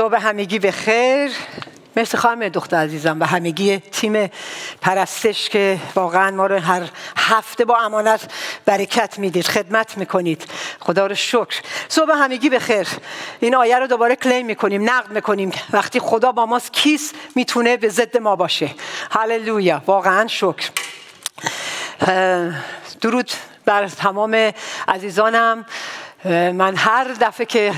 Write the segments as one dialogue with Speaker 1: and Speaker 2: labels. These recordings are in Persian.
Speaker 1: صبح همگی به خیر. مرسی خانم دختر عزیزم و همگی تیم پرستش که واقعا ما رو هر هفته با امانت برکت می‌دید خدمت می‌کنید. خدا رو شکر. صبح همگی به خیر. این آیه رو دوباره کلیم می‌کنیم نقد می‌کنیم. وقتی خدا با ماست کیس می‌تونه به ضد ما باشه. هللویا. واقعا شکر. درود بر تمام عزیزانم. من هر دفعه که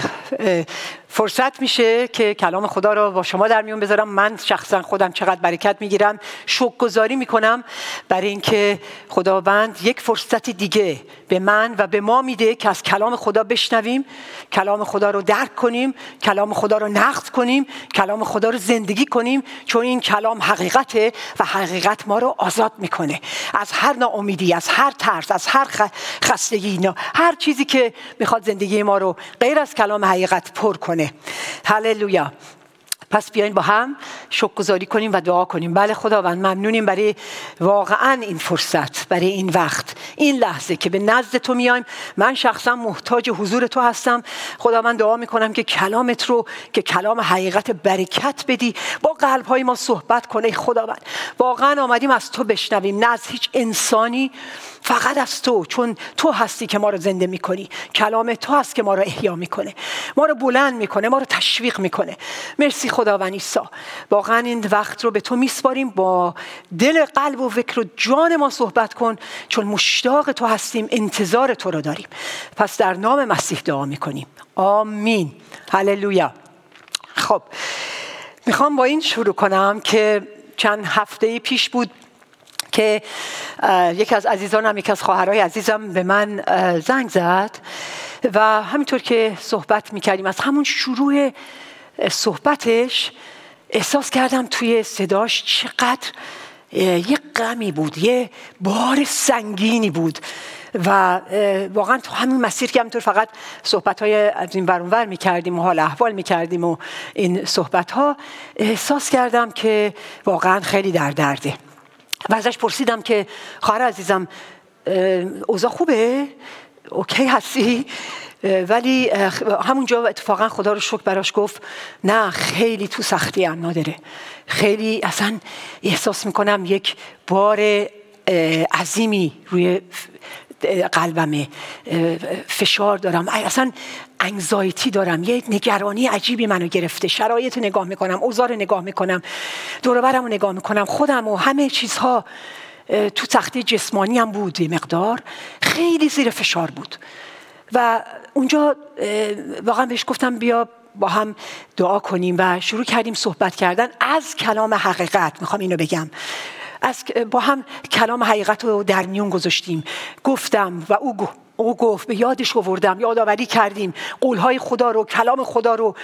Speaker 1: فرصت میشه که کلام خدا رو با شما در میون بذارم. من شخصا خودم چقدر برکت می‌گیرم شکر گذاری می‌کنم برای اینکه خداوند یک فرصت دیگه به من و به ما میده که از کلام خدا بشنویم کلام خدا رو درک کنیم کلام خدا رو نقد کنیم کلام خدا رو زندگی کنیم چون این کلام حقیقته و حقیقت ما رو آزاد می‌کنه. از هر ناامیدی از هر ترس از هر خستگی هر چیزی که می‌خواد زندگی ما رو غیر از کلام حقیقت پر کنه می‌کنه. هللویا. پس بیاین با هم شکر کنیم و دعا کنیم. بله خداوند ممنونیم برای واقعا این فرصت برای این وقت این لحظه که به نزد تو میایم. من شخصا محتاج حضور تو هستم. خدا من دعا می‌کنم که کلامت رو که کلام حقیقت برکت بدی. با قلب های ما صحبت کنه خداوند. واقعا آمدیم از تو بشنویم. نه از هیچ انسانی فقط از تو چون تو هستی که ما رو زنده می‌کنی. کلام تو هست که ما رو احیا می‌کنه. ما رو بلند می‌کنه ما رو تشویق می‌کنه. مرسی خداوند عیسی. واقعا این وقت رو به تو میسپاریم. با دل قلب و فکر و جان ما صحبت کن چون مشتاق تو هستیم انتظار تو رو داریم. پس در نام مسیح دعا می‌کنیم. آمین. هللویا. خب می‌خوام با این شروع کنم که چند هفته پیش بود که یکی از عزیزانم یکی از خواهرای عزیزم به من زنگ زد و همینطور که صحبت می‌کردیم از همون شروع صحبتش احساس کردم توی صداش چقدر یه غمی بود یه بار سنگینی بود و واقعا تو همین مسیر که همینطور فقط صحبت های از این ورانور می کردیم و حال احوال می کردیم و این صحبت ها احساس کردم که واقعا خیلی در درده. و ازش پرسیدم که خواهر عزیزم اوضاع خوبه؟ اوکی هستی؟ ولی همونجا اتفاقا خدا رو شکر براش گفت نه خیلی تو سختی هم نداره خیلی اصلا احساس می‌کنم یک بار عظیمی روی قلبمه فشار دارم. اصلا انگزایتی دارم. یه نگرانی عجیبی منو گرفته. شرایط نگاه می‌کنم اوضاع رو نگاه می‌کنم دوربرم رو نگاه می‌کنم. خودم و همه چیزها تو تختی جسمانی هم بود مقدار. خیلی زیر فشار بود. و اونجا واقعا بهش گفتم بیا با هم دعا کنیم و شروع کردیم صحبت کردن. از کلام حقیقت می‌خوام اینو بگم. از با هم کلام حقیقت رو در میون گذاشتیم. گفتم و او او گفت به یادش آوردم یادآوری کردیم. قولهای خدا رو کلام خدا رو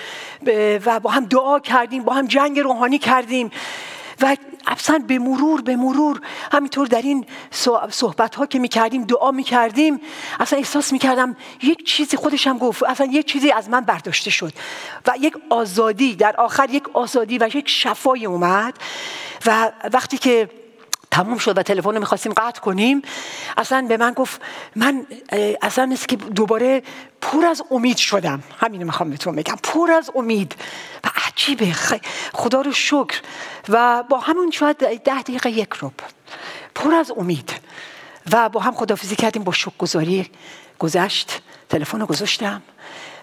Speaker 1: و با هم دعا کردیم با هم جنگ روحانی کردیم. و اصلا به مرور به مرور همینطور در این صحبت ها که می‌کردیم دعا می‌کردیم اصلا احساس می‌کردم یک چیزی خودش هم گفت اصلا یک چیزی از من برداشته شد. و یک آزادی در آخر یک آزادی و یک شفای اومد. و وقتی که تموم شد و تلفن رو می‌خواستیم قطع کنیم. اصلا به من گفت من اصلا مثل که دوباره پر از امید شدم. همینو می‌خوام بهتون بگم. پر از امید. و عجیبه. خدا رو شکر. و با همون شاید ده دقیقه یک روب پر از امید. و با هم خدافزی کردیم با شکر گذاری گذشت. تلفن رو گذاشتم.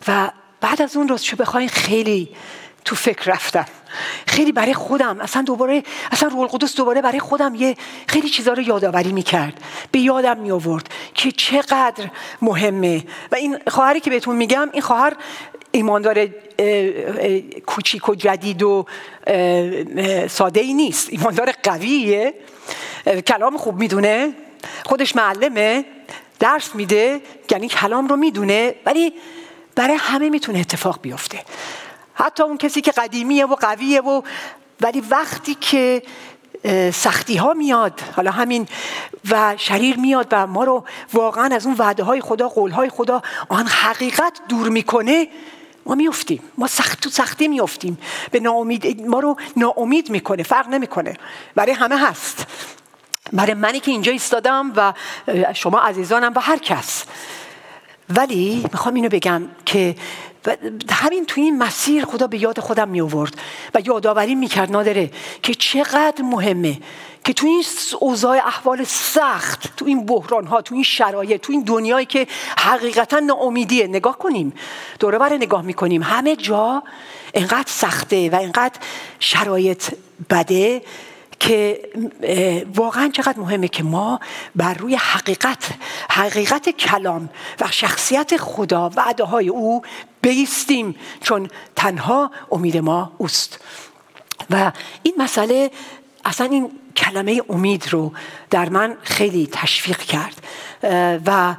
Speaker 1: و بعد از اون روز بخواین خیلی تو فکر رفتم. خیلی برای خودم اصلا دوباره اصلا روح القدس دوباره برای خودم یه خیلی چیزا رو یادآوری می‌کرد. به یادم می آورد که چقدر مهمه. و این خواهری که بهتون میگم این خواهر ایماندار کوچیک و جدید و ساده ای نیست. ایماندار قویه. کلام خوب می‌دونه. خودش معلمه. درس میده. یعنی کلام رو می‌دونه. ولی برای همه می‌تونه اتفاق بیفته. حتی اون کسی که قدیمیه و قویه و ولی وقتی که سختی ها میاد حالا همین و شریر میاد و ما رو واقعا از اون وعده های خدا قول های خدا آن حقیقت دور می‌کنه ما میفتیم ما سخت تو سختی میفتیم به ناامید ما رو ناامید می‌کنه فرق نمی‌کنه. برای همه هست. برای منی که اینجا ایستادم و شما عزیزانم و هر کس. ولی می‌خوام اینو بگم که و همین تو این مسیر خدا به یاد خودم می آورد و یادآوری می‌کرد نادره که چقدر مهمه که تو این اوضاع احوال سخت تو این بحران ها تو این شرایط تو این دنیایی که حقیقتا ناامیدیه. نگاه کنیم دوره نگاه می‌کنیم. همه جا انقدر سخته و انقدر شرایط بده که واقعا چقدر مهمه که ما بر روی حقیقت حقیقت کلام و شخصیت خدا وعده های او بیستیم چون تنها امید ما اوست. و این مسئله اصلا این کلمه امید رو در من خیلی تشویق کرد و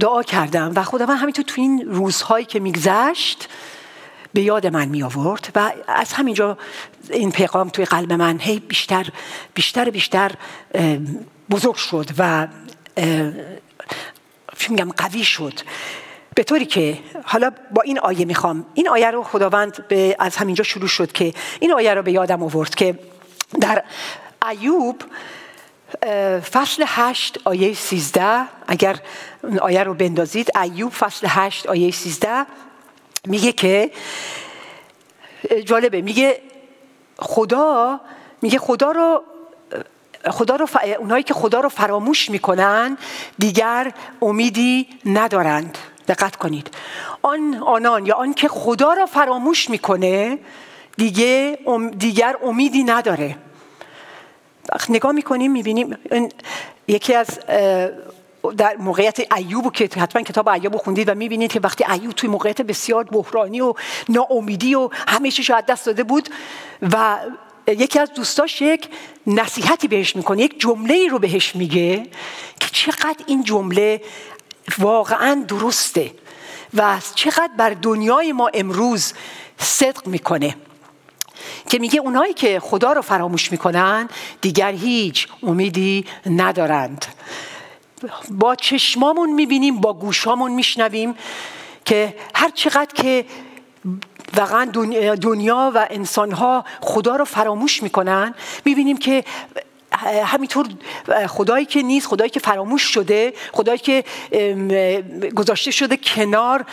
Speaker 1: دعا کردم. و خداوند همینطور تو این روزهایی که میگذشت به یاد من می آورد و از همینجا این پیغام توی قلب من هی بیشتر بیشتر بیشتر بزرگ شد و میگم قوی شد. به طوری که حالا با این آیه می‌خوام این آیه رو خداوند به از همینجا شروع شد که این آیه رو به یادم آورد که در ایوب فصل هشت آیه سیزده اگر آیه رو بندازید ایوب فصل هشت آیه سیزده میگه که جالبه میگه خدا میگه خدا رو خدا رو ف... اونایی که خدا رو فراموش می‌کنن دیگر امیدی ندارند. دقت کنید. آن آنان یا آن که خدا را فراموش می‌کنه دیگه دیگر امیدی نداره. نگاه می‌کنیم می‌بینیم یکی از در موقعیت ایوب که حتما کتاب ایوب خوندید و می‌بینید که وقتی ایوب توی موقعیت بسیار بحرانی و ناامیدی و همه چیز دست داده بود و یکی از دوستاش یک نصیحتی بهش می‌کنه یک جمله ای رو بهش میگه که چقدر این جمله واقعا درسته. و چقدر بر دنیای ما امروز صدق می‌کنه. که میگه اونایی که خدا رو فراموش می‌کنن دیگر هیچ امیدی ندارند. با چشمامون می‌بینیم با گوشامون میشنویم که هر چقدر که واقعا دنیا و انسانها خدا رو فراموش می‌کنن می‌بینیم که همینطور خدایی که نیست خدایی که فراموش شده خدایی که گذاشته شده کنار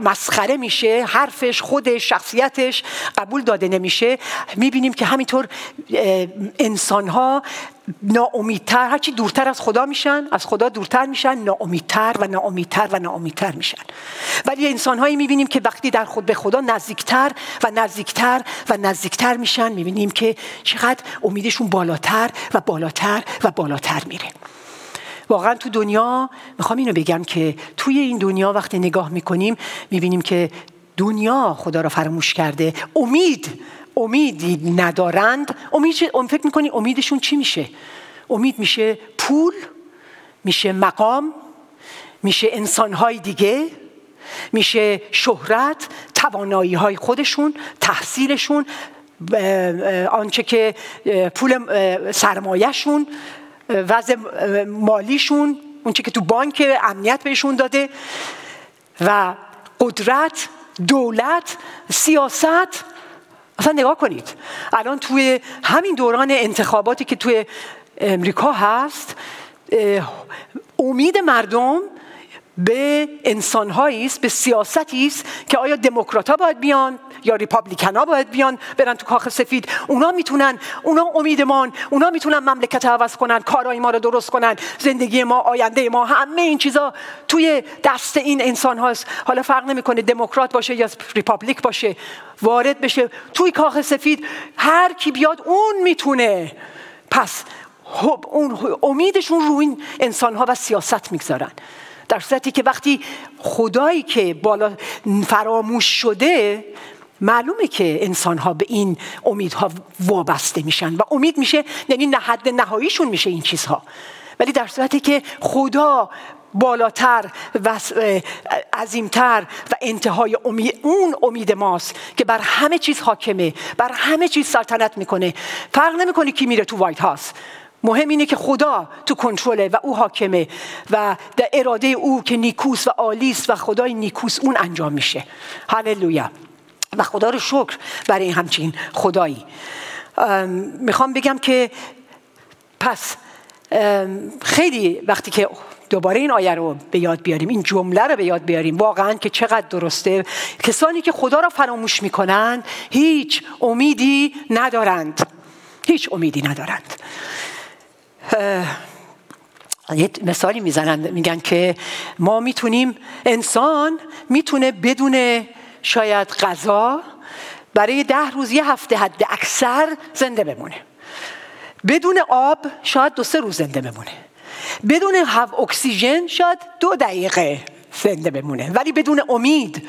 Speaker 1: مسخره میشه حرفش خودش شخصیتش قبول داده نمیشه. می‌بینیم که همینطور انسانها ناامیدتر هرچی دورتر از خدا میشن از خدا دورتر میشن ناامیدتر و ناامیدتر و ناامیدتر میشن. ولی انسان هایی می‌بینیم که وقتی در خود به خدا نزدیکتر و نزدیکتر و نزدیکتر میشن می‌بینیم که چقدر امیدشون بالاتر و بالاتر و بالاتر میره. واقعا تو دنیا می‌خوام اینو بگم که توی این دنیا وقتی نگاه می‌کنیم می‌بینیم که دنیا خدا را فراموش کرده امید امیدی ندارند. امید فکر می‌کنی امیدشون چی میشه؟ امید میشه پول میشه مقام میشه انسانهای دیگه میشه شهرت توانایی های خودشون تحصیلشون آنچه که پول سرمایهشون وضع مالیشون اونچه که تو بانک امنیت بهشون داده. و قدرت دولت سیاست اصلا نگاه کنید. الان توی همین دوران انتخاباتی که توی امریکا هست امید مردم به انسانهایی است به سیاستی است که آیا دموکرات باید بیان یا Republican ها باید بیان برن تو کاخ سفید. اونا می‌تونن اونا امیدمان اونا می‌تونن مملکت عوض کنن کارهای ما رو درست کنن زندگی ما آینده ما همه این چیزا توی دست این انسان هاست حالا فرق نمی‌کنه دموکرات باشه یا Republican باشه. وارد بشه توی کاخ سفید. هر کی بیاد اون می‌تونه. پس اون امیدشون رو این انسان ها و سیاست می‌گذارن. در صورتی که وقتی خدایی که بالا فراموش شده معلومه که انسان ها به این امیدها وابسته میشن و امید میشه یعنی حد نهاییشون میشه این چیزها. ولی در صورتی که خدا بالاتر و عظیمتر و انتهای امید اون امید ماست که بر همه چیز حاکمه بر همه چیز سلطنت می‌کنه. فرق نمی‌کنه کی میره تو وایت هاست مهم اینه که خدا تو کنترله و او حاکمه و در اراده او که نیکوس و آلیس و خدای نیکوس اون انجام میشه. هللویا. و خدا رو شکر برای همچین خدایی. می‌خوام بگم که پس خیلی وقتی که دوباره این آیه رو به یاد بیاریم این جمله رو به یاد بیاریم واقعا که چقدر درسته. کسانی که خدا را فراموش می‌کنند هیچ امیدی ندارند. هیچ امیدی ندارند. یه مثالی می‌زنند میگن که ما می‌تونیم انسان می‌تونه بدون شاید غذا برای ده روز یه هفته حد اکثر زنده بمونه. بدون آب شاید دو سه روز زنده بمونه. بدون هوا اکسیژن شاید دو دقیقه زنده بمونه. ولی بدون امید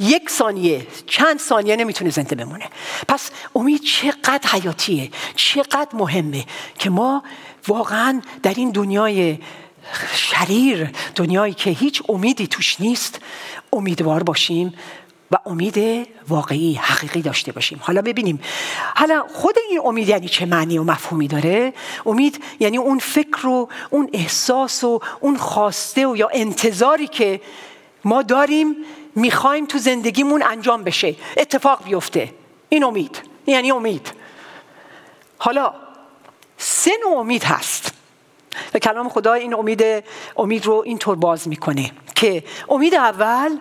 Speaker 1: یک ثانیه چند ثانیه نمی‌تونه زنده بمونه. پس امید چقدر حیاتیه چقدر مهمه که ما واقعا در این دنیای شریر دنیایی که هیچ امیدی توش نیست امیدوار باشیم و امید واقعی حقیقی داشته باشیم. حالا ببینیم. حالا خود این امید یعنی چه معنی و مفهومی داره؟ امید یعنی اون فکر و اون احساس و اون خواسته و یا انتظاری که ما داریم می‌خوایم تو زندگیمون انجام بشه. اتفاق بیفته. این امید. یعنی امید. حالا سه نوع امید هست. و کلام خدا این امید امید رو اینطور باز می‌کنه که امید اول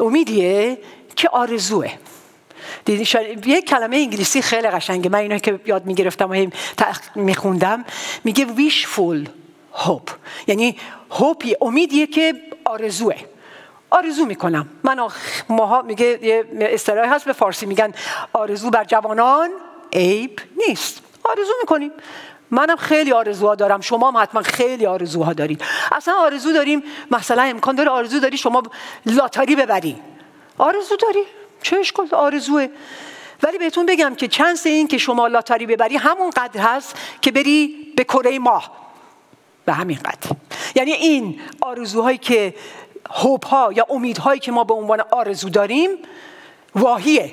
Speaker 1: امیدیه که آرزوه. یه کلمه انگلیسی خیلی قشنگه. من اینا که یاد می‌گرفتم و میخوندم. میگه wishful hope. یعنی هوپی امیدیه که آرزوه. آرزو می‌کنم. من ماها میگه یه اصطلاحی هست به فارسی میگن آرزو بر جوانان عیب نیست. آرزو می‌کنیم. منم خیلی آرزوها دارم. شما هم حتما خیلی آرزوها دارید اصلا آرزو داریم مثلا امکان داره آرزو داری شما لاتاری ببری. آرزو داری؟ چه اشکال آرزوه. ولی بهتون بگم که چنس این که شما لاتاری ببری همون قدر هست که بری به کره ماه. به همین قدر. یعنی این آرزوهایی که هوپ ها یا امیدهایی که ما به عنوان آرزو داریم واهیه.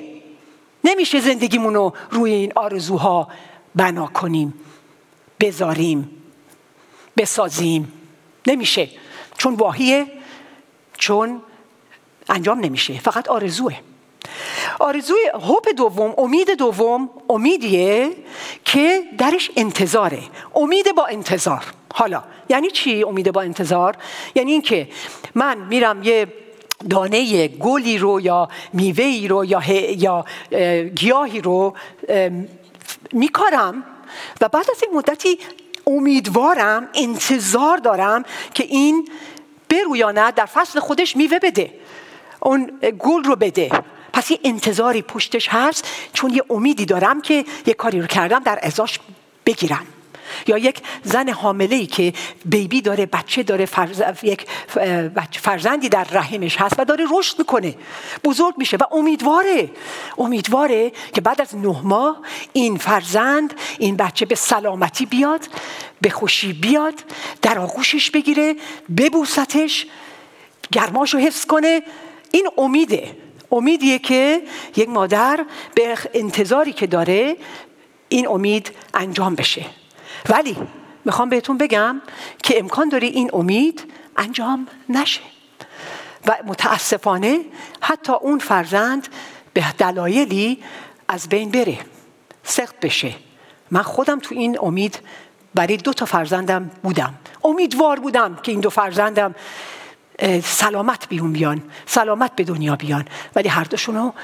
Speaker 1: نمیشه زندگیمون رو روی این آرزوها بنا کنیم. بذاریم. بسازیم. نمیشه. چون واهیه چون انجام نمیشه. فقط آرزوه. آرزوی هوپ دوم امید دوم امیدیه که درش انتظاره. امید با انتظار. حالا یعنی چی امید با انتظار؟ یعنی اینکه من میرم یه دانه گلی رو یا میوهی رو یا, یا گیاهی رو میکارم و بعد از این مدتی امیدوارم انتظار دارم که این برویاند در فصل خودش میوه بده. اون گل رو بده. پس یه انتظاری پشتش هست چون یه امیدی دارم که یه کاری رو کردم در ازاش بگیرم. یا یک زن حامله ای که بیبی داره بچه داره فرز... یک فرزندی در رحمش هست و داره رشد می‌کنه. بزرگ میشه و امیدواره امیدواره که بعد از نه ماه این فرزند این بچه به سلامتی بیاد به خوشی بیاد در آغوشش بگیره ببوستش گرماشو حفظ کنه. این امیده. امیدیه که یک مادر به انتظاری که داره این امید انجام بشه. ولی می‌خوام بهتون بگم که امکان داره این امید انجام نشه. و متاسفانه حتی اون فرزند به دلایلی از بین بره سخت بشه. من خودم تو این امید برای دو تا فرزندم بودم. امیدوار بودم که این دو فرزندم سلامت بیرون بیان سلامت به دنیا بیان. ولی هر دوشون رو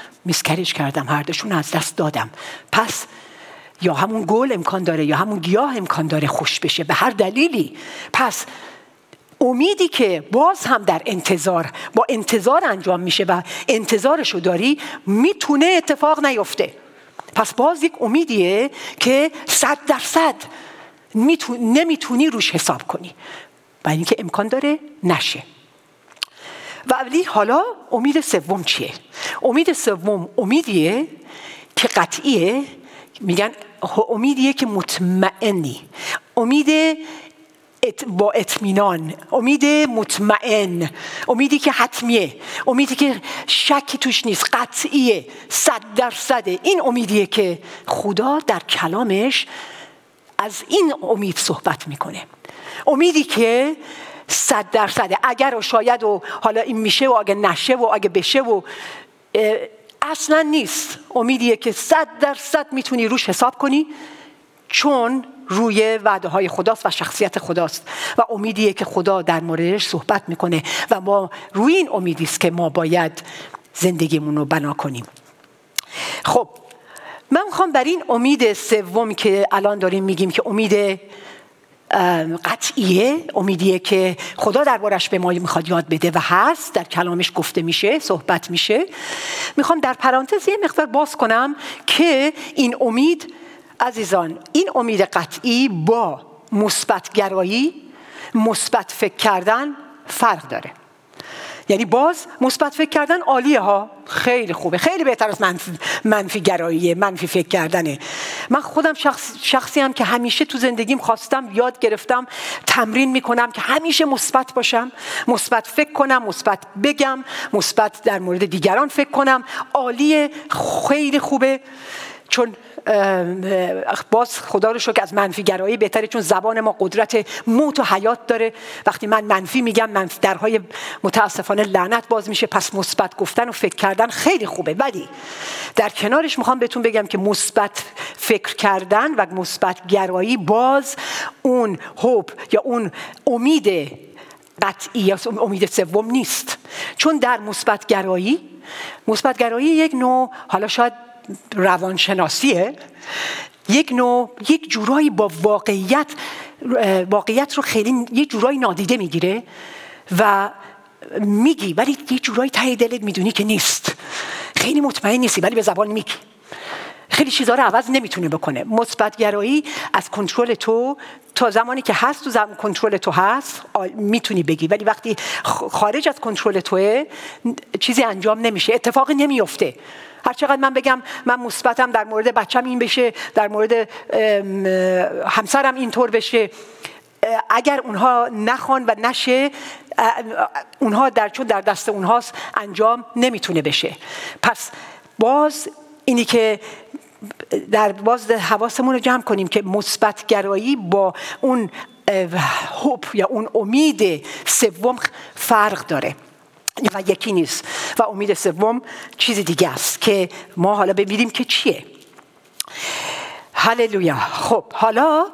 Speaker 1: کردم هر دوشون از دست دادم. پس یا همون گل امکان داره یا همون گیاه امکان داره خوش بشه به هر دلیلی. پس امیدی که باز هم در انتظار با انتظار انجام میشه و انتظارشو داری می‌تونه اتفاق نیفته. پس باز یک امیدیه که صد درصد نمی‌تونی روش حساب کنی. و اینکه امکان داره نشه. ولی حالا امید سوم چیه؟ امید سوم امیدیه که قطعیه. میگن امیدیه که مطمئنی. امید با اطمینان. امید مطمئن. امیدی که حتمیه. امیدی که شکی توش نیست. قطعیه. صد درصده. این امیدیه که خدا در کلامش از این امید صحبت می‌کنه. امیدی که صد درصده. اگر و شاید و حالا این میشه و اگه نشه و اگه بشه و اصلا نیست. امیدیه که صد درصد می‌تونی روش حساب کنی چون روی وعده های خداست و شخصیت خداست. و امیدیه که خدا در موردش صحبت می‌کنه. و ما روی این امیدی است که ما باید زندگیمون رو بنا کنیم. خب من می‌خوام در این امید سوم که الان داریم میگیم که امید قطعیه امیدیه که خدا دربارش به ما می‌خواد یاد بده و هست. در کلامش گفته میشه صحبت میشه. می‌خوام در پرانتز یه مقدار باز کنم که این امید عزیزان این امید قطعی با مثبت گرایی مثبت فکر کردن فرق داره. یعنی باز مثبت فکر کردن عالیه ها. خیلی خوبه. خیلی بهتر از منفی, منفی گراییه منفی فکر کردنه. من خودم شخص، شخصی هم که همیشه تو زندگیم خواستم یاد گرفتم تمرین می‌کنم که همیشه مثبت باشم مثبت فکر کنم مثبت بگم مثبت در مورد دیگران فکر کنم. عالیه خیلی خوبه. چون باز خدا رو شکر از منفی گرایی بهتره چون زبان ما قدرت موت و حیات داره. وقتی من منفی میگم منفی درهای متاسفانه لعنت باز میشه پس مثبت گفتن و فکر کردن خیلی خوبه. ولی در کنارش می‌خوام بهتون بگم که مثبت فکر کردن و مثبت گرایی باز اون هوب یا اون امید قطعی یا امید سوم نیست. چون در مثبت گرایی مثبت گرایی یک نوع حالا شاید روانشناسیه یک نوع یک جورایی با واقعیت واقعیت رو خیلی یک جورایی نادیده می‌گیره و میگی ولی یک جورایی ته دلت می‌دونی که نیست. خیلی مطمئن نیستی ولی به زبان میگی. خیلی چیزها رو عوض نمی‌تونه بکنه. مثبت گرایی از کنترل تو تا زمانی که هست تو زمان کنترل تو هست می‌تونی بگی. ولی وقتی خارج از کنترل توه چیزی انجام نمیشه. اتفاقی نمیفته. هر چقدر من بگم من مثبتم در مورد بچم این بشه در مورد همسرم اینطور بشه اگر اونها نخوان و نشه اونها در چون در دست اونهاست انجام نمی‌تونه بشه. پس باز اینی که در باز حواسمون رو جمع کنیم که مثبت گرایی با اون هوب یا اون امید سوم فرق داره. و یکی نیست. و امید سوم چیز دیگه است که ما حالا ببینیم که چیه. هللویا. خب حالا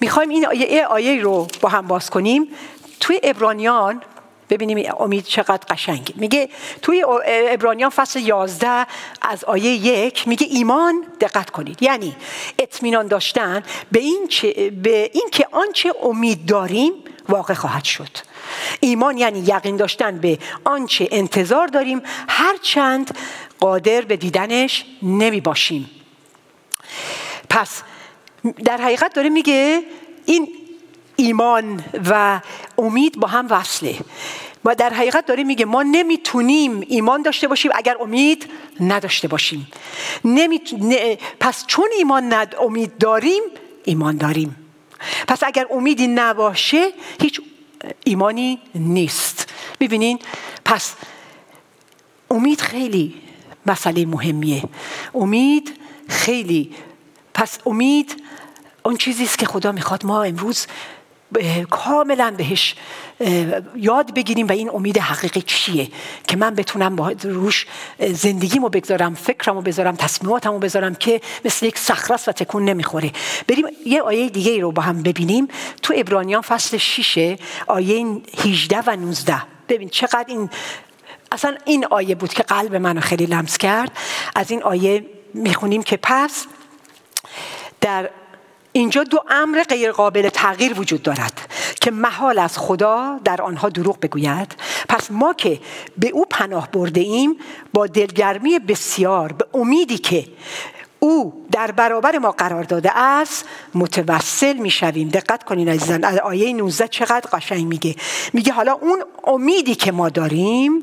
Speaker 1: می‌خوایم این آیه, آیه رو با هم باز کنیم. توی ابرانیان ببینیم امید چقدر قشنگ میگه توی ابرانیان فصل 11 از آیه یک میگه ایمان دقت کنید. یعنی اطمینان داشتن به این, چه، به این که آنچه امید داریم واقع خواهد شد. ایمان یعنی یقین داشتن به آنچه انتظار داریم. هرچند قادر به دیدنش نمی باشیم. پس در حقیقت داره میگه این ایمان و امید با هم وصله. و در حقیقت داره میگه ما نمی‌تونیم ایمان داشته باشیم اگر امید نداشته باشیم. نمیت... پس چون ایمان ند... امید داریم ایمان داریم. پس اگر امیدی نباشه هیچ ایمانی نیست. ببینین پس امید خیلی مسئله مهمیه. امید خیلی پس امید اون چیزی است که خدا می‌خواد ما امروز کاملا بهش یاد بگیریم و این امید حقیقی چیه که من بتونم با روش زندگیمو بگذارم فکرمو بذارم تصمیماتمو بذارم که مثل یک صخره و تکون نمی‌خوره. بریم یه آیه دیگه رو با هم ببینیم. تو ابرانیان فصل 6 آیه 18 و 19 ببین چقدر این اصلا این آیه بود که قلب منو خیلی لمس کرد. از این آیه می‌خونیم که پس در اینجا دو امر غیر قابل تغییر وجود دارد که محال از خدا در آنها دروغ بگوید. پس ما که به او پناه برده ایم با دلگرمی بسیار به امیدی که او در برابر ما قرار داده است متوسل می‌شویم. دقت کنین عزیزان آیه 19 چقدر قشنگ میگه. میگه حالا اون امیدی که ما داریم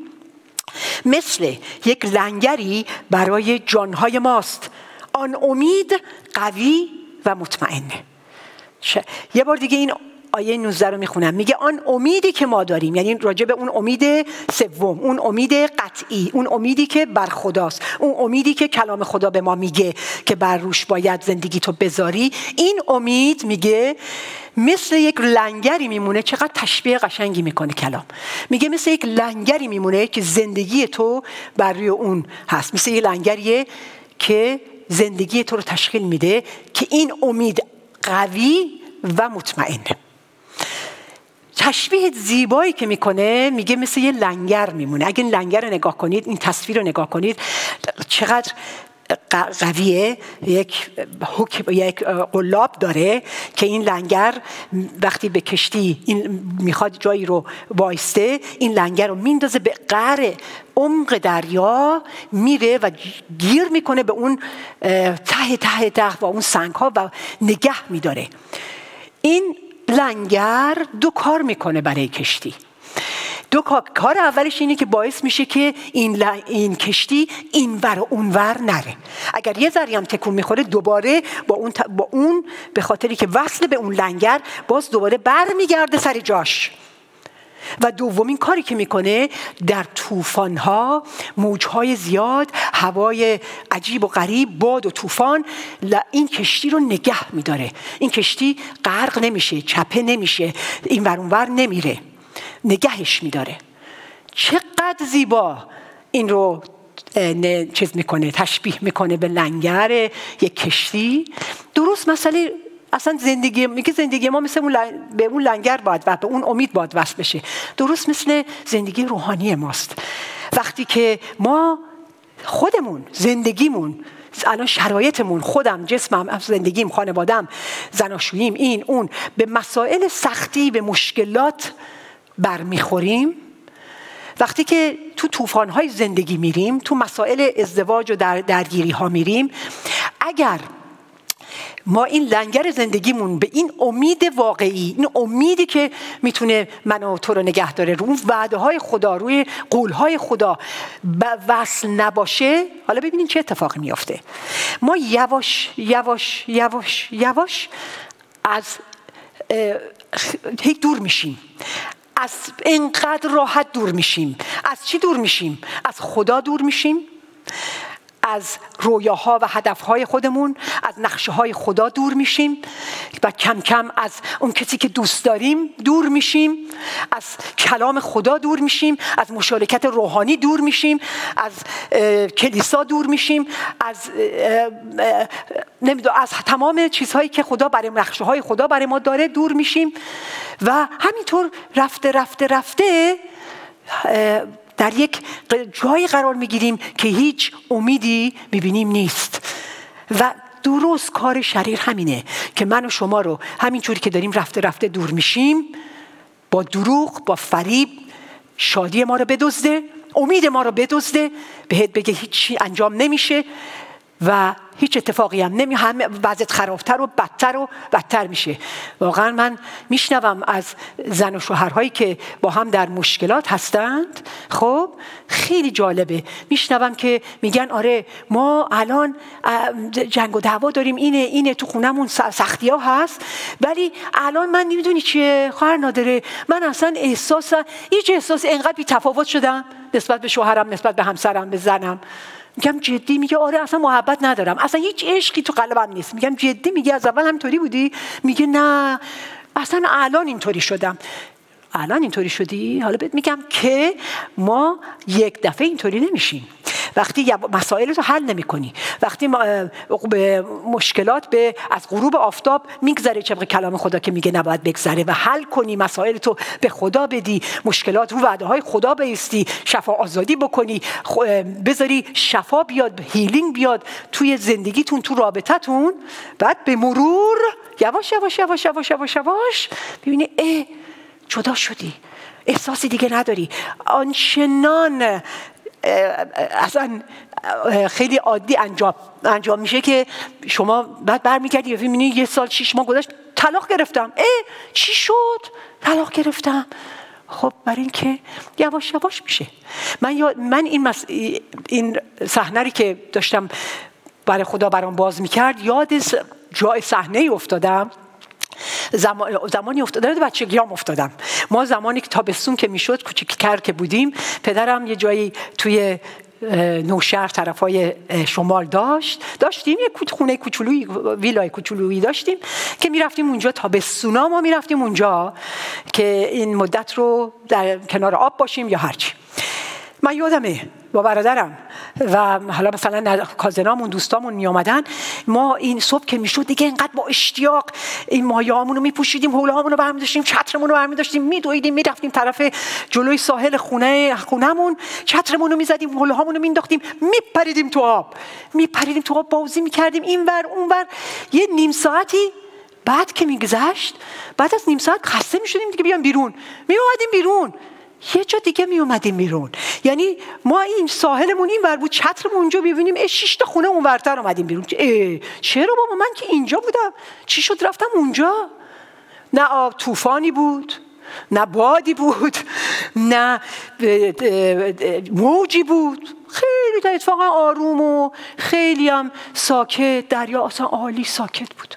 Speaker 1: مثل یک لنگری برای جانهای ماست. آن امید قوی و مطمئنه یه بار دیگه این آیه 19 رو می‌خونم. میگه آن امیدی که ما داریم یعنی راجع به اون امید سوم اون امید قطعی اون امیدی که بر خداست اون امیدی که کلام خدا به ما میگه که بر روش باید زندگی تو بذاری این امید میگه مثل یک لنگری میمونه چقدر تشبیه قشنگی می‌کنه کلام. میگه مثل یک لنگری میمونه که زندگی تو بر روی اون هست. مثل یک لنگریه که زندگی تو رو تشکیل میده که این امید قوی و مطمئنه تشبیه زیبایی که می‌کنه میگه مثل یه لنگر میمونه. اگه لنگر رو نگاه کنید این تصویر رو نگاه کنید چقدر قویه یک یک قلاب داره که این لنگر وقتی به کشتی این می‌خواد جایی رو وایسته این لنگر رو میندازه به قعر عمق دریا میره و گیر می‌کنه به اون ته ته ته و اون سنگ ها و نگه میداره. این لنگر دو کار می‌کنه برای کشتی. دو کار اولش اینه که باعث میشه که این, این کشتی اینور و اونور نره. اگر یه ذری هم تکون می‌خوره دوباره با اون, با اون به خاطری که وصل به اون لنگر باز دوباره برمیگرده سر جاش. و دومین کاری که می‌کنه در طوفانها موجهای زیاد هوای عجیب و غریب باد و طوفان این کشتی رو نگه میداره. این کشتی غرق نمیشه چپه نمیشه این ور نمیره. نگهش میداره. چقدر زیبا! این رو چیز می‌کنه تشبیه می‌کنه به لنگر یک کشتی. درست مسئله اصلا زندگی میگه زندگی ما مثل اون به اون لنگر باید و به اون امید باید وصل بشه. درست مثل زندگی روحانی ماست. وقتی که ما خودمون زندگیمون الان شرایطمون خودم جسمم زندگیم خانوادم زناشوییم این اون به مسائل سختی به مشکلات برمیخوریم. وقتی که تو طوفان‌های زندگی میریم تو مسائل ازدواج و در درگیری ها میریم اگر ما این لنگر زندگیمون به این امید واقعی این امیدی که می‌تونه منو تو رو نگه داره رو وعده های خدا روی قول های خدا وصل نباشه حالا ببینین چه اتفاقی میافته. ما یواش یواش یواش یواش از هی دور میشیم. از اینقدر راحت دور میشیم. از چی دور میشیم؟ از خدا دور میشیم؟ از رویاها و هدفهای خودمون از نقشه های خدا دور میشیم و کم کم از اون کسی که دوست داریم دور میشیم از کلام خدا دور میشیم از مشارکت روحانی دور میشیم از کلیسا دور میشیم از نمی‌دونم از تمام چیزهایی که خدا برای نقشه های خدا برای ما داره دور میشیم و همینطور رفته رفته رفته در یک جایی قرار می‌گیریم که هیچ امیدی می‌بینیم نیست. و درست کار شریر همینه که من و شما رو همینجوری که داریم رفته رفته دور میشیم با دروغ با فریب شادی ما رو بدزده امید ما رو بدزده بهت بگه هیچی انجام نمیشه. و هیچ اتفاقی هم نمی هم وضعیت خرابتر و بدتر و بدتر میشه. واقعا من میشنوم از زن و شوهرهایی که با هم در مشکلات هستند. خب خیلی جالبه. میشنوم که میگن آره ما الان جنگ و دعوا داریم اینه اینه تو خونمون سختی ها هست. ولی الان من نمی‌دونی چیه خواهر نادره من اصلا احساس هیچ احساس انقدر بی تفاوت شدم نسبت به شوهرم نسبت به همسرم به زنم. میگم جدی میگه آره اصلا محبت ندارم. اصلا هیچ عشقی تو قلبم نیست. میگم جدی میگه از اول همینطوری بودی؟ میگه نه. اصلا الان اینطوری شدم. الان اینطوری شدی؟ حالا بهت میگم که ما یک دفعه اینطوری نمیشیم. وقتی مسائل رو حل نمی کنی وقتی به مشکلات به از غروب آفتاب میگذره چه کلام خدا که میگه نباید بگذره و حل کنی مسائل تو به خدا بدی مشکلات رو وعده های خدا بیستی شفا آزادی بکنی بذاری شفا بیاد هیلینگ بیاد توی زندگیتون تو رابطتون بعد به مرور یواش یواش یواش یواش یواش یواش ببینی جدا شدی. احساسی دیگه نداری. آنچنان اصلا خیلی عادی انجام انجام میشه که شما بعد برمیگردی و می‌بینی یه سال شیش ماه گذشت طلاق گرفتم. اه چی شد؟ طلاق گرفتم. خب برای اینکه یواش یواش میشه. من من این مس... این صحنه که داشتم برای خدا برام باز می‌کرد یاد جای صحنه ای افتادم. زمان زمانی افتادم بچگیام افتادم. ما زمانی که تابستون که می‌شد کوچیک‌تر که بودیم پدرم یه جایی توی نوشهر طرفای شمال داشت. داشتیم یه خونه کوچولویی ویلای کوچولویی داشتیم که می‌رفتیم اونجا تابستونا ما می‌رفتیم اونجا که این مدت رو در کنار آب باشیم یا هرچی. من یادمه با برادرم و حالا مثلا کازنامون دوستامون می آمدن ما این صبح که می‌شد دیگه اینقدر با اشتیاق این مایامون رو میپوشیدیم هولامون رو برمی داشتیم چترمون رو برمی داشتیم میدویدیم می‌رفتیم طرف جلوی ساحل خونه خونهمون. چترمون رو می‌زدیم هولامون رو مینداختیم میپریدیم تو آب. میپریدیم تو آب بازی می‌کردیم اینور اونور. یه نیم ساعتی بعد که میگذشت بعد از نیم ساعت خسته می‌شدیم دیگه بیام بیرون. می بیرون. یه جا دیگه می اومدیم بیرون. یعنی ما این ساحلمون این ور بود چترمون اونجا ببینیم ای شش تا خونه اونورتر اومدیم بیرون. چرا بابا؟ من که اینجا بودم. چی شد؟ رفتم اونجا. نه آب طوفانی بود نه بادی بود نه موجی بود. خیلی در اتفاقا آروم و خیلی هم ساکت دریا اصلا عالی ساکت بود.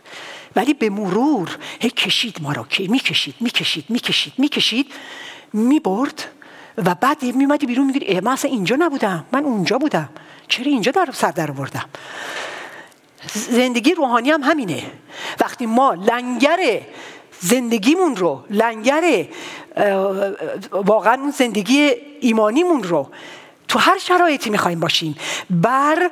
Speaker 1: ولی به مرور هی کشید ما را می‌کشید می‌کشید می‌کشید می‌کشید می‌برد. و بعد میمدی بیرون میگید من اصلا اینجا نبودم من اونجا بودم. چرا اینجا در سر در بردم زندگی روحانی هم همینه. وقتی ما لنگر زندگیمون رو لنگر واقعا اون زندگی ایمانیمون رو تو هر شرایطی می‌خوایم باشیم. بر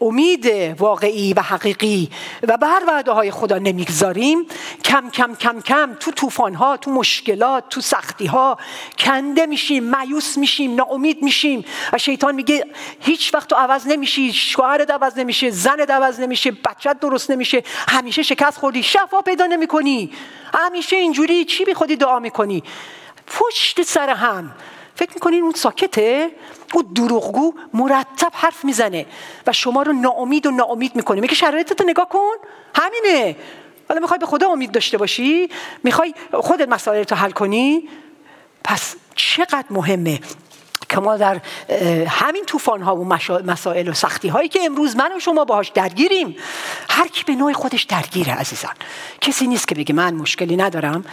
Speaker 1: امید واقعی و حقیقی و بر وعده های خدا نمی‌گذاریم. کم کم کم کم تو طوفان ها تو مشکلات تو سختی ها کنده میشیم مایوس میشیم ناامید میشیم و شیطان میگه هیچ وقت تو عوض نمیشی شوهرت عوض نمیشه زنت عوض نمیشه بچت درست نمیشه همیشه شکست خوردی شفا پیدا نمی‌کنی. همیشه اینجوری چی بی خودی دعا می‌کنی؟ پشت سر هم فکر می‌کنین اون ساکته؟ او دروغگو مرتب حرف می‌زنه و شما رو ناامید و ناامید می‌کنه. میگه شرایطت نگاه کن. همینه. حالا می‌خوای به خدا امید داشته باشی؟ می‌خوای خودت مسائل رو حل کنی؟ پس چقدر مهمه که ما در همین طوفان ها و مسائل و سختی هایی که امروز من و شما باهاش درگیریم هر کی به نوع خودش درگیره عزیزان. کسی نیست که بگه من مشکلی ندارم.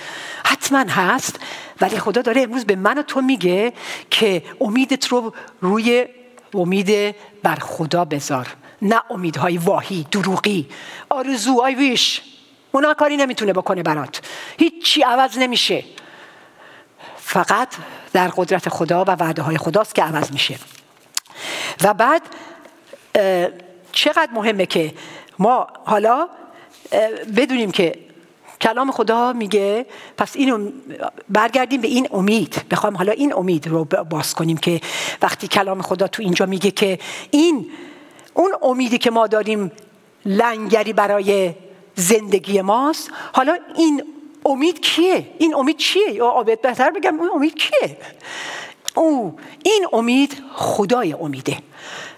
Speaker 1: حتما هست ولی خدا داره امروز به من و تو میگه که امیدت رو روی امید بر خدا بذار. نه امیدهای واهی دروغی. آرزو ویش. اونا کاری نمی‌تونه بکنه برات. هیچی عوض نمیشه. فقط در قدرت خدا و وعده های خداست که عوض میشه. و بعد چقدر مهمه که ما حالا بدونیم که کلام خدا میگه پس اینو برگردیم به این امید. بخوایم حالا این امید رو باز کنیم که وقتی کلام خدا تو اینجا میگه که این اون امیدی که ما داریم لنگری برای زندگی ماست حالا این امید کیه؟ این امید چیه؟ یا آبد بهتر بگم اون امید کیه؟ او این امید خدای امیده.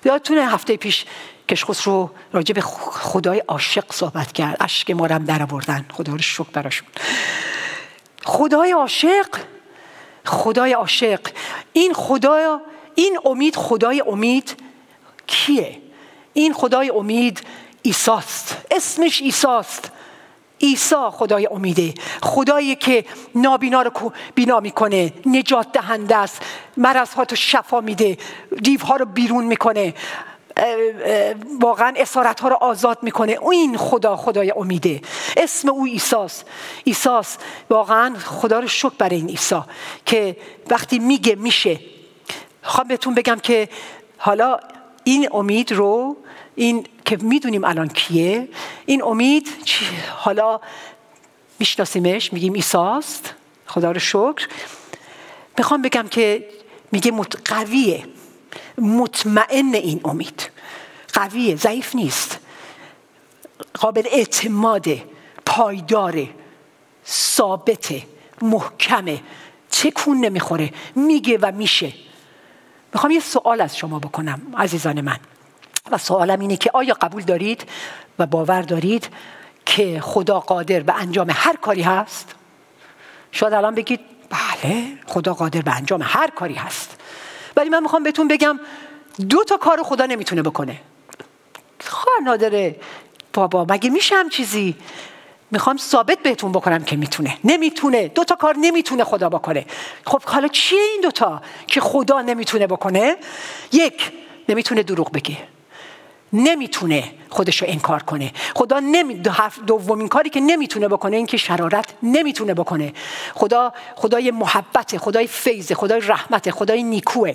Speaker 1: یادتونه هفته پیش کشخص رو راجع به خدای عاشق صحبت کرد. اشک ما رو در آوردن. خدا رو شکر براشون. خدای عاشق خدای عاشق. این خدای این امید خدای امید کیه؟ این خدای امید ایساست اسمش ایساست عیسی خدای امیده. خدایی که نابینا رو بینا می‌کنه نجات دهنده است. مرض تو شفا میده. دیوها رو بیرون می‌کنه. واقعا اسارت ها رو آزاد می‌کنه. او این خدا خدای امیده. اسم او ایساست ایساس واقعا خدا رو شکر برای این عیسی که وقتی میگه میشه. خواهم بهتون بگم که حالا این امید رو این که می‌دونیم الان کیه این امید حالا میشناسیمش میگیم ایساست خدا رو شکر. می‌خوام بگم که میگه قویه. مطمئن این امید. قویه ضعیف نیست. قابل اعتماده پایداره ثابته محکمه تکون نمی‌خوره؟ میگه و میشه. می‌خوام یه سوال از شما بکنم عزیزان من. و سوالم اینه که آیا قبول دارید و باور دارید که خدا قادر به انجام هر کاری هست؟ شاید الان بگید بله خدا قادر به انجام هر کاری هست. ولی من می‌خوام بهتون بگم دو تا کار خدا نمی‌تونه بکنه. خواهر نادره. بابا مگه میشه هم چیزی می‌خوام ثابت بهتون بکنم که می‌تونه. نمی‌تونه. دو تا کار نمی‌تونه خدا بکنه. خب حالا چیه این دوتا که خدا نمی‌تونه بکنه؟ یک نمی‌تونه دروغ بگه. نمی‌تونه خودش رو انکار کنه. خدا نمی دومین کاری که نمی‌تونه بکنه این که شرارت نمی‌تونه بکنه. خدا خدای محبت خدای فیض خدای رحمت خدای نیکوه.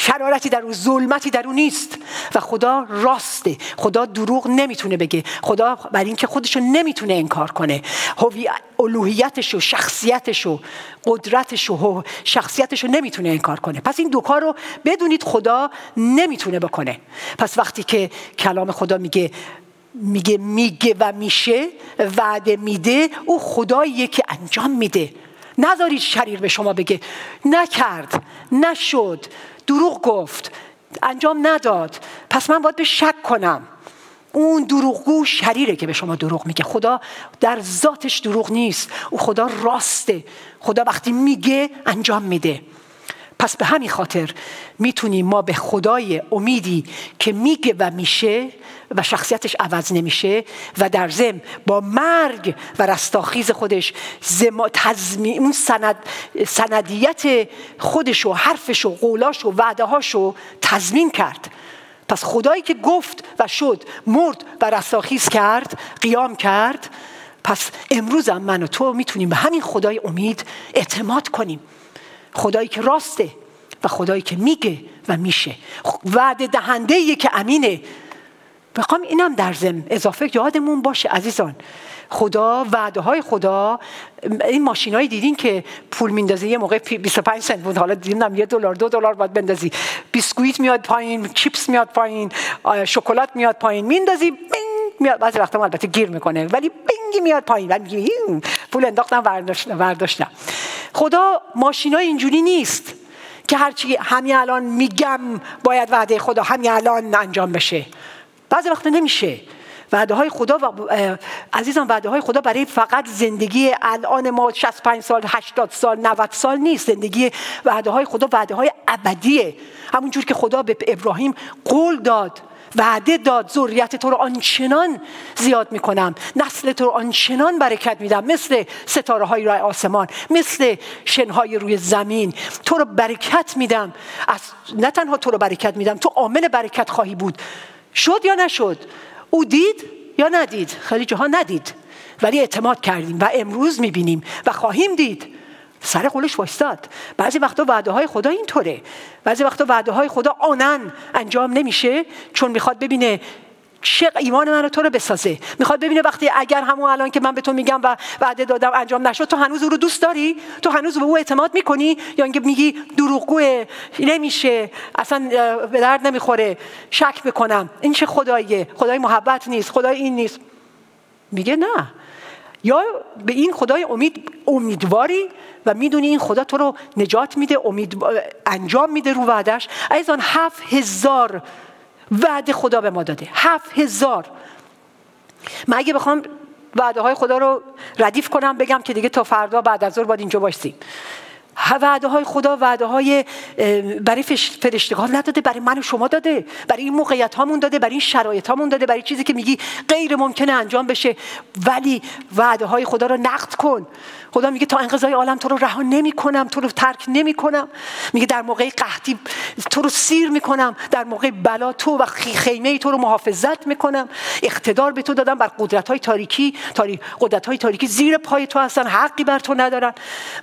Speaker 1: شرارتی در او ظلمتی در او نیست. و خدا راسته. خدا دروغ نمی‌تونه بگه. خدا بر اینکه خودش رو نمی‌تونه انکار کنه. الوهیتش و شخصیتش و قدرتش و شخصیتش رو نمی‌تونه انکار کنه. پس این دو کار رو بدونید خدا نمی‌تونه بکنه. پس وقتی که کلام خدا میگه میگه میگه و میشه وعده میده او خداییه که انجام میده. نذارید شریر به شما بگه نکرد نشد دروغ گفت. انجام نداد. پس من باید به شک کنم. اون دروغگو شریره که به شما دروغ میگه. خدا در ذاتش دروغ نیست. او خدا راسته. خدا وقتی میگه انجام میده. پس به همین خاطر می‌تونیم ما به خدای امیدی که میگه و میشه و شخصیتش عوض نمیشه و در زم با مرگ و رستاخیز خودش تزمی... اون سند... سندیت خودش و حرفش و قولاش و وعده هاشو تضمین کرد. پس خدایی که گفت و شد مرد و رستاخیز کرد قیام کرد پس امروز هم من و تو می‌تونیم به همین خدای امید اعتماد کنیم. خدایی که راسته و خدایی که میگه و میشه. وعده دهنده که امینه. بخوام اینم در زم اضافه یادمون باشه عزیزان. خدا وعده های خدا. این ماشین هایی دیدین که پول میندازه؟ یه موقع 25 سنت بود. حالا دیدم یه دلار دو دلار باید بندازی. بیسکویت میاد پایین چیپس میاد پایین شکلات میاد پایین. میندازی بینگ میاد. بعضی وقتا البته گیر می‌کنه ولی بینگی میاد پایین. ولی میگی پول انداختم برداشتم برداشتم خدا ماشین های اینجوری نیست که هرچی همین الان میگم باید وعده خدا همین الان انجام بشه. بعضی وقتا نمیشه. وعده های خدا و عزیزان وعده های خدا برای فقط زندگی الان ما 65 سال 80 سال 90 سال نیست. زندگی وعده های خدا وعده های ابدیه. همونجور که خدا به ابراهیم قول داد وعده داد ذریت تو رو آنچنان زیاد می‌کنم نسل تو رو آنچنان برکت میدم مثل ستاره های روی آسمان مثل شنهای روی زمین. تو رو برکت میدم. از نه تنها تو رو برکت میدم تو عامل برکت خواهی بود. شد یا نشد؟ او دید یا ندید؟ خیلی جاها ندید. ولی اعتماد کردیم و امروز می‌بینیم و خواهیم دید. سر قولش وایستاد. بعضی وقتا وعده های خدا اینطوره. بعضی وقتا وعده های خدا آنن. انجام نمیشه. چون می‌خواد ببینه چه ایمان من تو رو بسازه. می‌خواد ببینه وقتی اگر همون الان که من به تو میگم و وعده دادم انجام نشد تو هنوز او رو دوست داری؟ تو هنوز به او اعتماد می‌کنی؟ یا اینکه میگی دروغگوه نمیشه اصلا به درد نمی‌خوره شک بکنم. این چه خداییه؟ خدای محبت نیست خدای این نیست. میگه نه. یا به این خدای امید امیدواری و می‌دونی این خدا تو رو نجات میده امید انجام میده رو وعدش ایزان هفت هزار وعده خدا به ما داده. هفت هزار. من اگه بخوام وعده های خدا رو ردیف کنم بگم که دیگه تا فردا بعد از ظهر باید اینجا باشیم. وعده های خدا وعده های برای فرشتگان نداده برای من و شما داده. برای این موقعیت هامون داده برای این شرایط هامون داده برای چیزی که میگی غیر ممکنه انجام بشه. ولی وعده های خدا رو نقد کن. خدا میگه تا انقضای عالم تو رو رها نمی کنم تو رو ترک نمی کنم میگه در موقع قحطی تو رو سیر می‌کنم. در موقع بلا تو و خیمه تو رو محافظت می‌کنم. اقتدار به تو دادم بر قدرت های تاریکی قدرت های تاریکی زیر پای تو هستن حقی بر تو ندارن.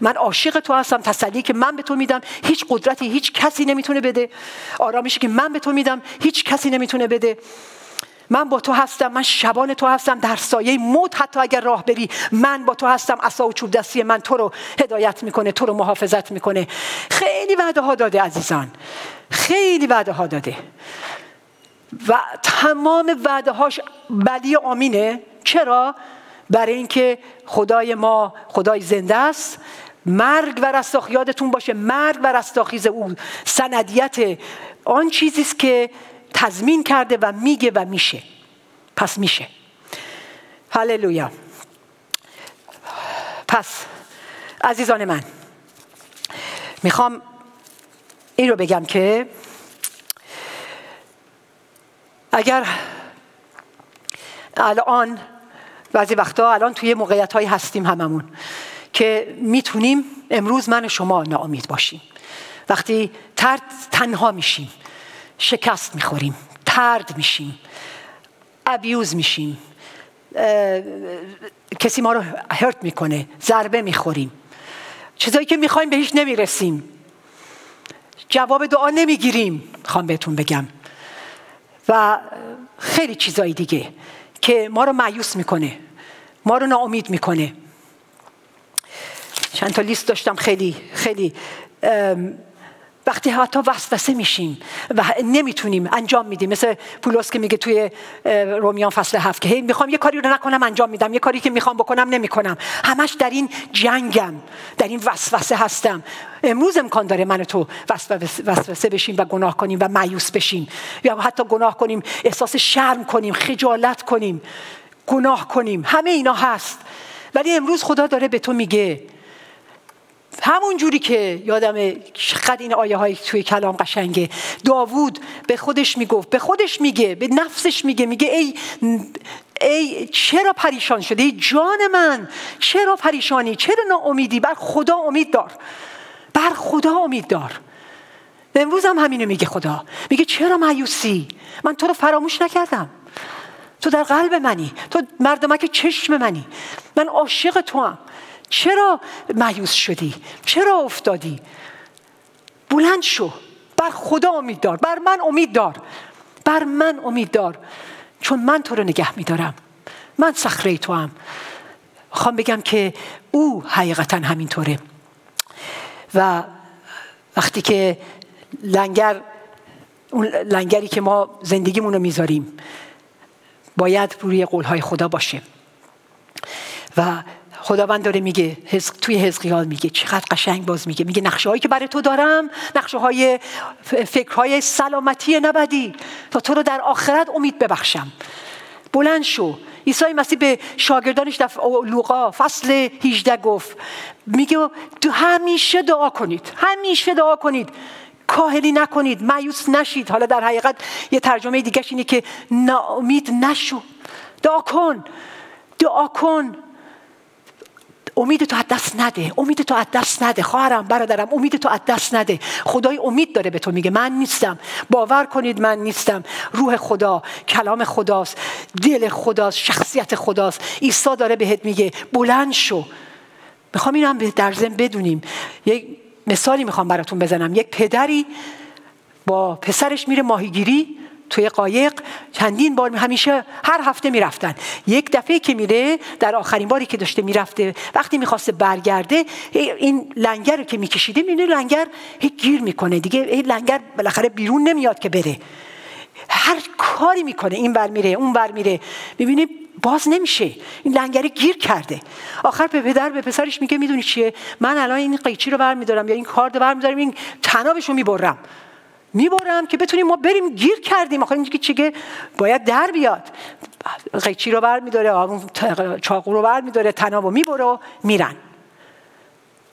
Speaker 1: من عاشق تو هستم تسلی که من به تو میدم هیچ قدرتی هیچ کسی نمی‌تونه بده. آرامشی که من به تو میدم هیچ کسی نمی‌تونه بده. من با تو هستم من شبان تو هستم. در سایه موت حتی اگر راه بری من با تو هستم. عصا و چوب دستی من تو رو هدایت می‌کنه تو رو محافظت می‌کنه. خیلی وعده ها داده عزیزان. خیلی وعده ها داده. و تمام وعده هاش بلی آمینه. چرا؟ برای اینکه خدای ما خدای زنده است. مرگ و رستاخ یادتون باشه مرگ و رستاخیز او سندیت آن چیزی است که تضمین کرده و میگه و میشه. پس میشه. هللویا. پس عزیزان من می‌خوام این رو بگم که اگر الان بعضی وقتا الان توی موقعیت های هستیم هممون. که می‌تونیم امروز من و شما ناامید باشیم. وقتی ترد تنها میشیم شکست می‌خوریم ترد میشیم ابیوز میشیم کسی ما رو هرت می‌کنه ضربه می‌خوریم. چیزایی که می‌خوایم به هیچ نمی‌رسیم. جواب دعا نمی‌گیریم خوام بهتون بگم. و خیلی چیزایی دیگه که ما رو معیوس می‌کنه ما رو ناامید می‌کنه. چند تا لیست داشتم خیلی خیلی وقتی حتی وسوسه میشیم و نمی‌تونیم انجام میدیم. مثل پولس که میگه توی رومیان فصل هفت که می‌خوام یه کاری رو نکنم انجام میدم. یه کاری که می‌خوام بکنم نمی‌کنم. همش در این جنگم در این وسوسه هستم. امروز امکان داره من تو وسوسه بشیم و گناه کنیم و مایوس بشیم. یا حتی گناه کنیم احساس شرم کنیم خجالت کنیم گناه کنیم. همه اینا هست. ولی امروز خدا داره به تو میگه همون جوری که یادم چقدر این آیه های توی کلام قشنگه. داوود به خودش می‌گفت به خودش میگه به نفسش میگه میگه ای ای چرا پریشان شده ای جان من چرا پریشانی؟ چرا ناامیدی؟ بر خدا امید دار. بر خدا امید دار. امروز هم همینو میگه خدا. میگه چرا مایوسی؟ من تو رو فراموش نکردم. تو در قلب منی. تو مردمک چشم منی. من عاشق تو هم چرا مایوس شدی؟ چرا افتادی؟ بلند شو. بر خدا امید دار. بر من امید دار. بر من امید دار. چون من تو رو نگه میدارم. من صخره تو هم خوام بگم که او حقیقتا همینطوره. و وقتی که لنگر اون لنگری که ما زندگیمون رو می‌ذاریم باید روی قولهای خدا باشه. و خداوند داره میگه توی حزقیال میگه چقدر قشنگ باز میگه. میگه نقشه هایی که برای تو دارم نقشه های فکرهای سلامتی نبدی. تا تو رو در آخرت امید ببخشم. بلند شو. عیسی مسیح به شاگردانش در لوقا فصل 18 گفت. میگه همیشه دعا کنید. همیشه دعا کنید. کاهلی نکنید. مایوس نشید. حالا در حقیقت یه ترجمه دیگه اینه که ناامید نشو. دعا کن. دعا کن. امید تو از دست نده. امید تو از دست نده. خواهرم برادرم امید تو از دست نده. خدای امید داره به تو میگه. من نیستم. باور کنید من نیستم. روح خدا کلام خداست. دل خداست. شخصیت خداست. عیسی داره بهت میگه بلند شو. می‌خوام اینم در ذهن بدونیم. یک مثالی می‌خوام براتون بزنم. یک پدری با پسرش میره ماهیگیری. توی قایق چندین بار همیشه هر هفته می‌رفتن. یک دفعه که میره در آخرین باری که داشته می‌رفته وقتی می‌خواسته برگرده این لنگر رو که میکشیده می‌بینه لنگر گیر می‌کنه. دیگه این لنگر بالاخره بیرون نمیاد که بره. هر کاری می‌کنه. این بر میره اون بر میره. می‌بینه باز نمیشه. این لنگری گیر کرده. آخر به پدر به پسرش میگه می‌دونی چیه؟ من الان این قیچی رو برمیدارم یا این کارد رو برمیدارم این تنابش رو می‌برم. می‌برم که بتونیم ما بریم گیر کردیم. آخه اینجا چیگه؟ باید در بیاد. قیچی رو بر میداره چاقو رو بر میداره تناب رو می‌بره و میرن.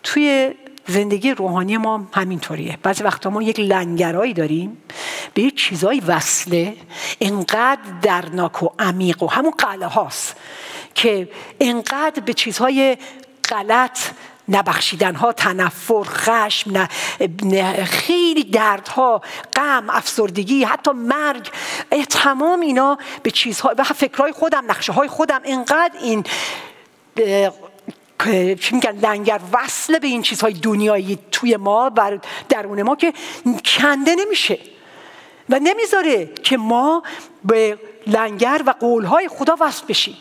Speaker 1: توی زندگی روحانی ما همینطوریه. بعضی وقتا ما یک لنگرایی داریم به یک چیزای وصله انقدر درناک و عمیق و همون قله هاست که انقدر به چیزهای غلط نبخشیدن ها تنفر خشم نه، خیلی دردها غم افسردگی حتی مرگ. تمام اینا به چیزها و فکرهای خودم نقشه های خودم انقدر این چی میگن لنگر وصله به این چیزهای دنیایی توی ما و درون ما که کنده نمیشه و نمی‌ذاره که ما به لنگر و قولهای خدا وصل بشیم.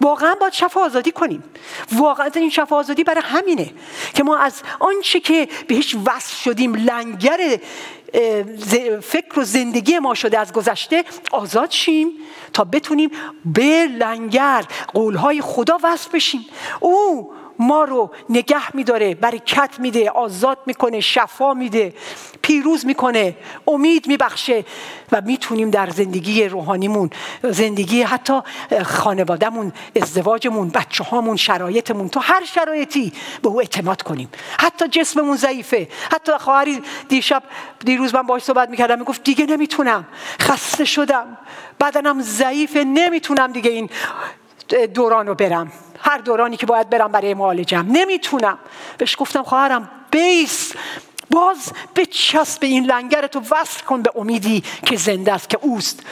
Speaker 1: واقعا باید شفا آزادی کنیم. واقعا این شفا آزادی برای همینه که ما از آنچه که بهش وصل شدیم لنگر فکر و زندگی ما شده از گذشته آزاد شیم تا بتونیم به لنگر قولهای خدا وصل بشیم. او ما رو نگه میداره برکت میده آزاد می‌کنه شفا میده پیروز می‌کنه امید میبخشه و می‌تونیم در زندگی روحانیمون زندگی حتی خانوادهمون ازدواجمون بچه هامون شرایطمون تو هر شرایطی به او اعتماد کنیم. حتی جسممون ضعیفه. حتی خواهری دیشب دیروز من باش صحبت می‌کردم می‌گفت دیگه نمی‌تونم. خسته شدم. بدنم ضعیفه. نمی‌تونم دیگه این دوران رو برم. هر دورانی که باید برم برای معالجم نمی‌تونم. بهش گفتم خواهرم بیس باز به چسب این لنگر تو وصل کن به امیدی که زنده است که اوست.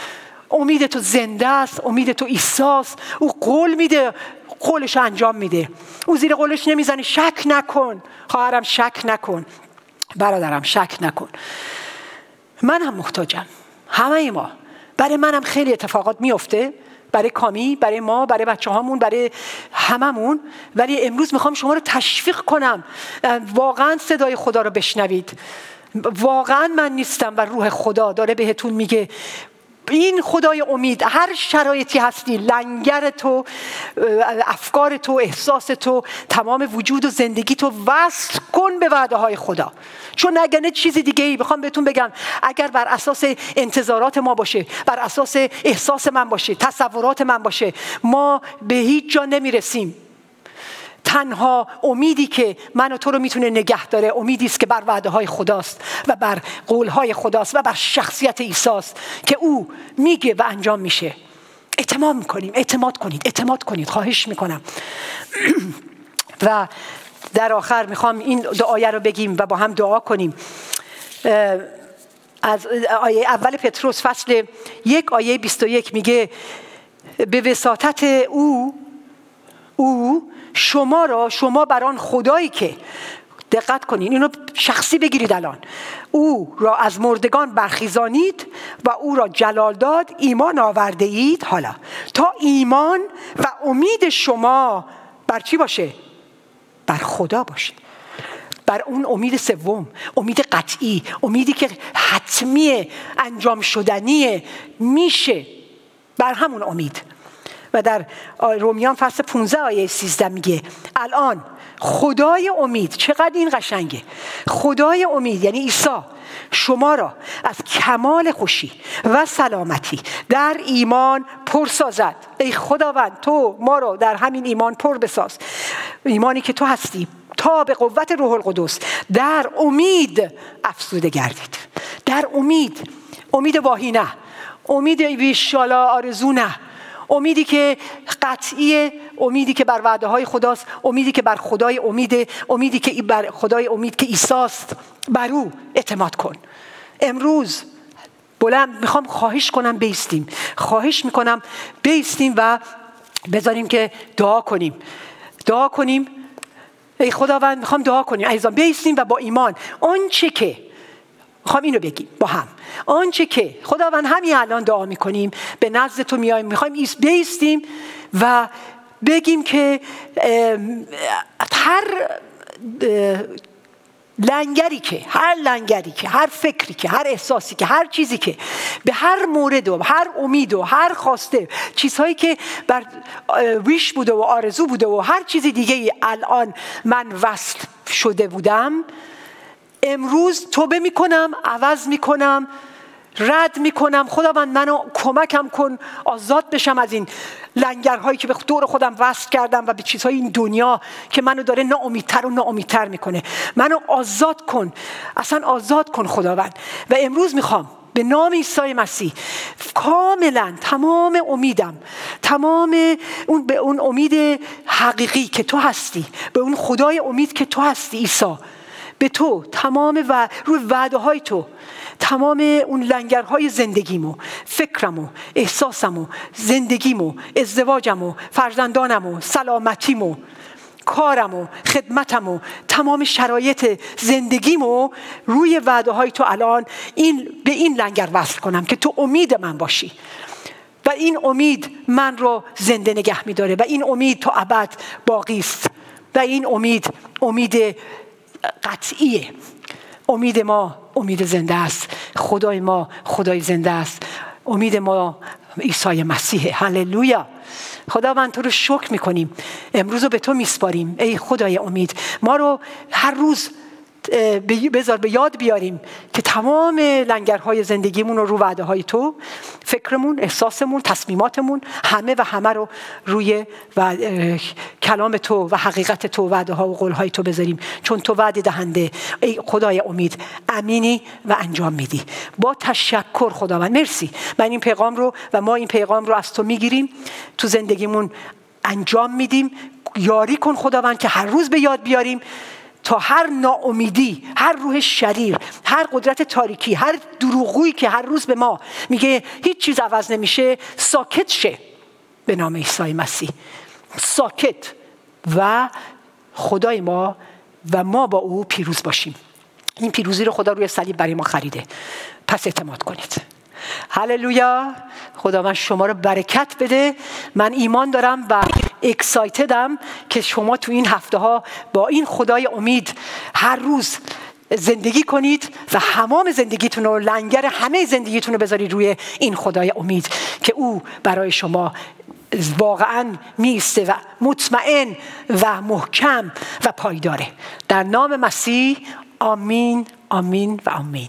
Speaker 1: امید تو زنده است امید تو ایساست او قول میده قولش انجام میده. او زیر قولش نمی‌زنه شک نکن. خواهرم شک نکن. برادرم شک نکن. من هم محتاجم. همه ما. برای منم خیلی اتفاقات میفته. برای کامی برای ما برای بچه هامون برای هممون. ولی امروز می‌خوام شما رو تشویق کنم. واقعا صدای خدا رو بشنوید. واقعا من نیستم و روح خدا داره بهتون میگه. این خدای امید هر شرایطی هستی لنگر تو افکار تو احساس تو تمام وجود و زندگی تو وصل کن به وعده های خدا. چون اگر چیز دیگه ای بخوام بهتون بگم اگر بر اساس انتظارات ما باشه بر اساس احساس من باشه تصورات من باشه ما به هیچ جا نمی‌رسیم. تنها امیدی که من و تو رو می‌تونه نگه داره امیدی است که بر وعده های خداست و بر قول های خداست و بر شخصیت ایساست که او میگه و انجام میشه. اعتماد می‌کنیم اعتماد کنید اعتماد کنید. خواهش می‌کنم. و در آخر می‌خوام این دعایه رو بگیم و با هم دعا کنیم. از آیه اول پتروس فصل یک آیه 21 میگه به وساطت او او شما را شما بر آن خدایی که دقت کنین اینو شخصی بگیرید الان. او را از مردگان برخیزانید و او را جلال داد ایمان آورده اید. حالا تا ایمان و امید شما بر چی باشه؟ بر خدا باشه. بر اون امید سوم امید قطعی امیدی که حتمی انجام شدنیه میشه. بر همون امید. و در رومیان فصل 15 آیه 13 میگه الان خدای امید چقدر این قشنگه؟ خدای امید یعنی عیسی شما را از کمال خوشی و سلامتی در ایمان پر سازد. ای خداوند تو ما را در همین ایمان پر بساز. ایمانی که تو هستی تا به قوت روح القدس در امید افزوده گردید. در امید امید واهی نه. امید ویشالا آرزو نه. امیدی که قطعی امیدی که بر وعده های خداست امیدی که بر خدای امید امیدی که بر خدای امید که ایساست بر او اعتماد کن. امروز بلند می‌خوام خواهش کنم بیستیم. خواهش می‌کنم بیستیم و بذاریم که دعا کنیم. دعا کنیم. ای خداوند می‌خوام دعا کنیم. عزیزان بیستیم و با ایمان. آنچه که می‌خوام اینو بگیم با هم. آنچه که خداوند همین الان دعا می‌کنیم به نزد تو میایم می‌خوایم ایست بیستیم و بگیم که هر لنگری که هر لنگری که هر فکری که هر احساسی که هر چیزی که به هر مورد و هر امید و هر خواسته چیزهایی که بر ویش بوده و آرزو بوده و هر چیزی دیگه الان من وصل شده بودم امروز توبه می‌کنم عوض می‌کنم رد می‌کنم. خداوند منو کمکم کن آزاد بشم از این لنگرهایی که به دور خودم وصل کردم و به چیزهای این دنیا که منو داره ناامیدتر و ناامیدتر می‌کنه. منو آزاد کن. اصلا آزاد کن خداوند. و امروز می‌خوام به نام عیسی مسیح کاملا تمام امیدم تمام اون به اون امید حقیقی که تو هستی به اون خدای امید که تو هستی عیسی به تو تمام و روی وعده های تو تمام اون لنگرهای زندگیمو فکرمو احساسمو زندگیمو ازدواجمو فرزندانمو سلامتیمو کارمو خدمتمو تمام شرایط زندگیمو روی وعده های تو الان این به این لنگر وصل کنم که تو امید من باشی. و این امید من رو زنده نگه میداره. و این امید تو ابد باقی است. و این امید امید قطعیه. امید ما امید زنده است. خدای ما خدای زنده است. امید ما عیسی مسیح. هللویا. خداوند تو رو شکر می‌کنیم. امروز رو به تو میسپاریم. ای خدای امید. ما رو هر روز بذار به یاد بیاریم که تمام لنگرهای زندگیمون رو رو وعده های تو فکرمون احساسمون تصمیماتمون همه و همه رو روی و کلام تو و حقیقت تو وعده ها و قول های تو بذاریم. چون تو وعده دهنده. ای خدای امید امینی و انجام میدی. با تشکر خداوند. مرسی. من این پیغام رو و ما این پیغام رو از تو می‌گیریم. تو زندگیمون انجام میدیم. یاری کن خداوند که هر روز به یاد بیاریم. تا هر ناامیدی هر روح شریر هر قدرت تاریکی هر دروغویی که هر روز به ما میگه هیچ چیز عوض نمیشه ساکت شه به نام عیسی مسیح. ساکت و خدای ما و ما با او پیروز باشیم.
Speaker 2: این پیروزی رو خدا روی صلیب برای ما خریده. پس اعتماد کنید. هللویا. خدا من شما رو برکت بده. من ایمان دارم و اکسایتدم که شما تو این هفته ها با این خدای امید هر روز زندگی کنید و همام زندگیتون رو لنگر همه زندگیتون رو بذارید روی این خدای امید که او برای شما واقعا میسته و مطمئن و محکم و پایداره. در نام مسیح آمین آمین و آمین.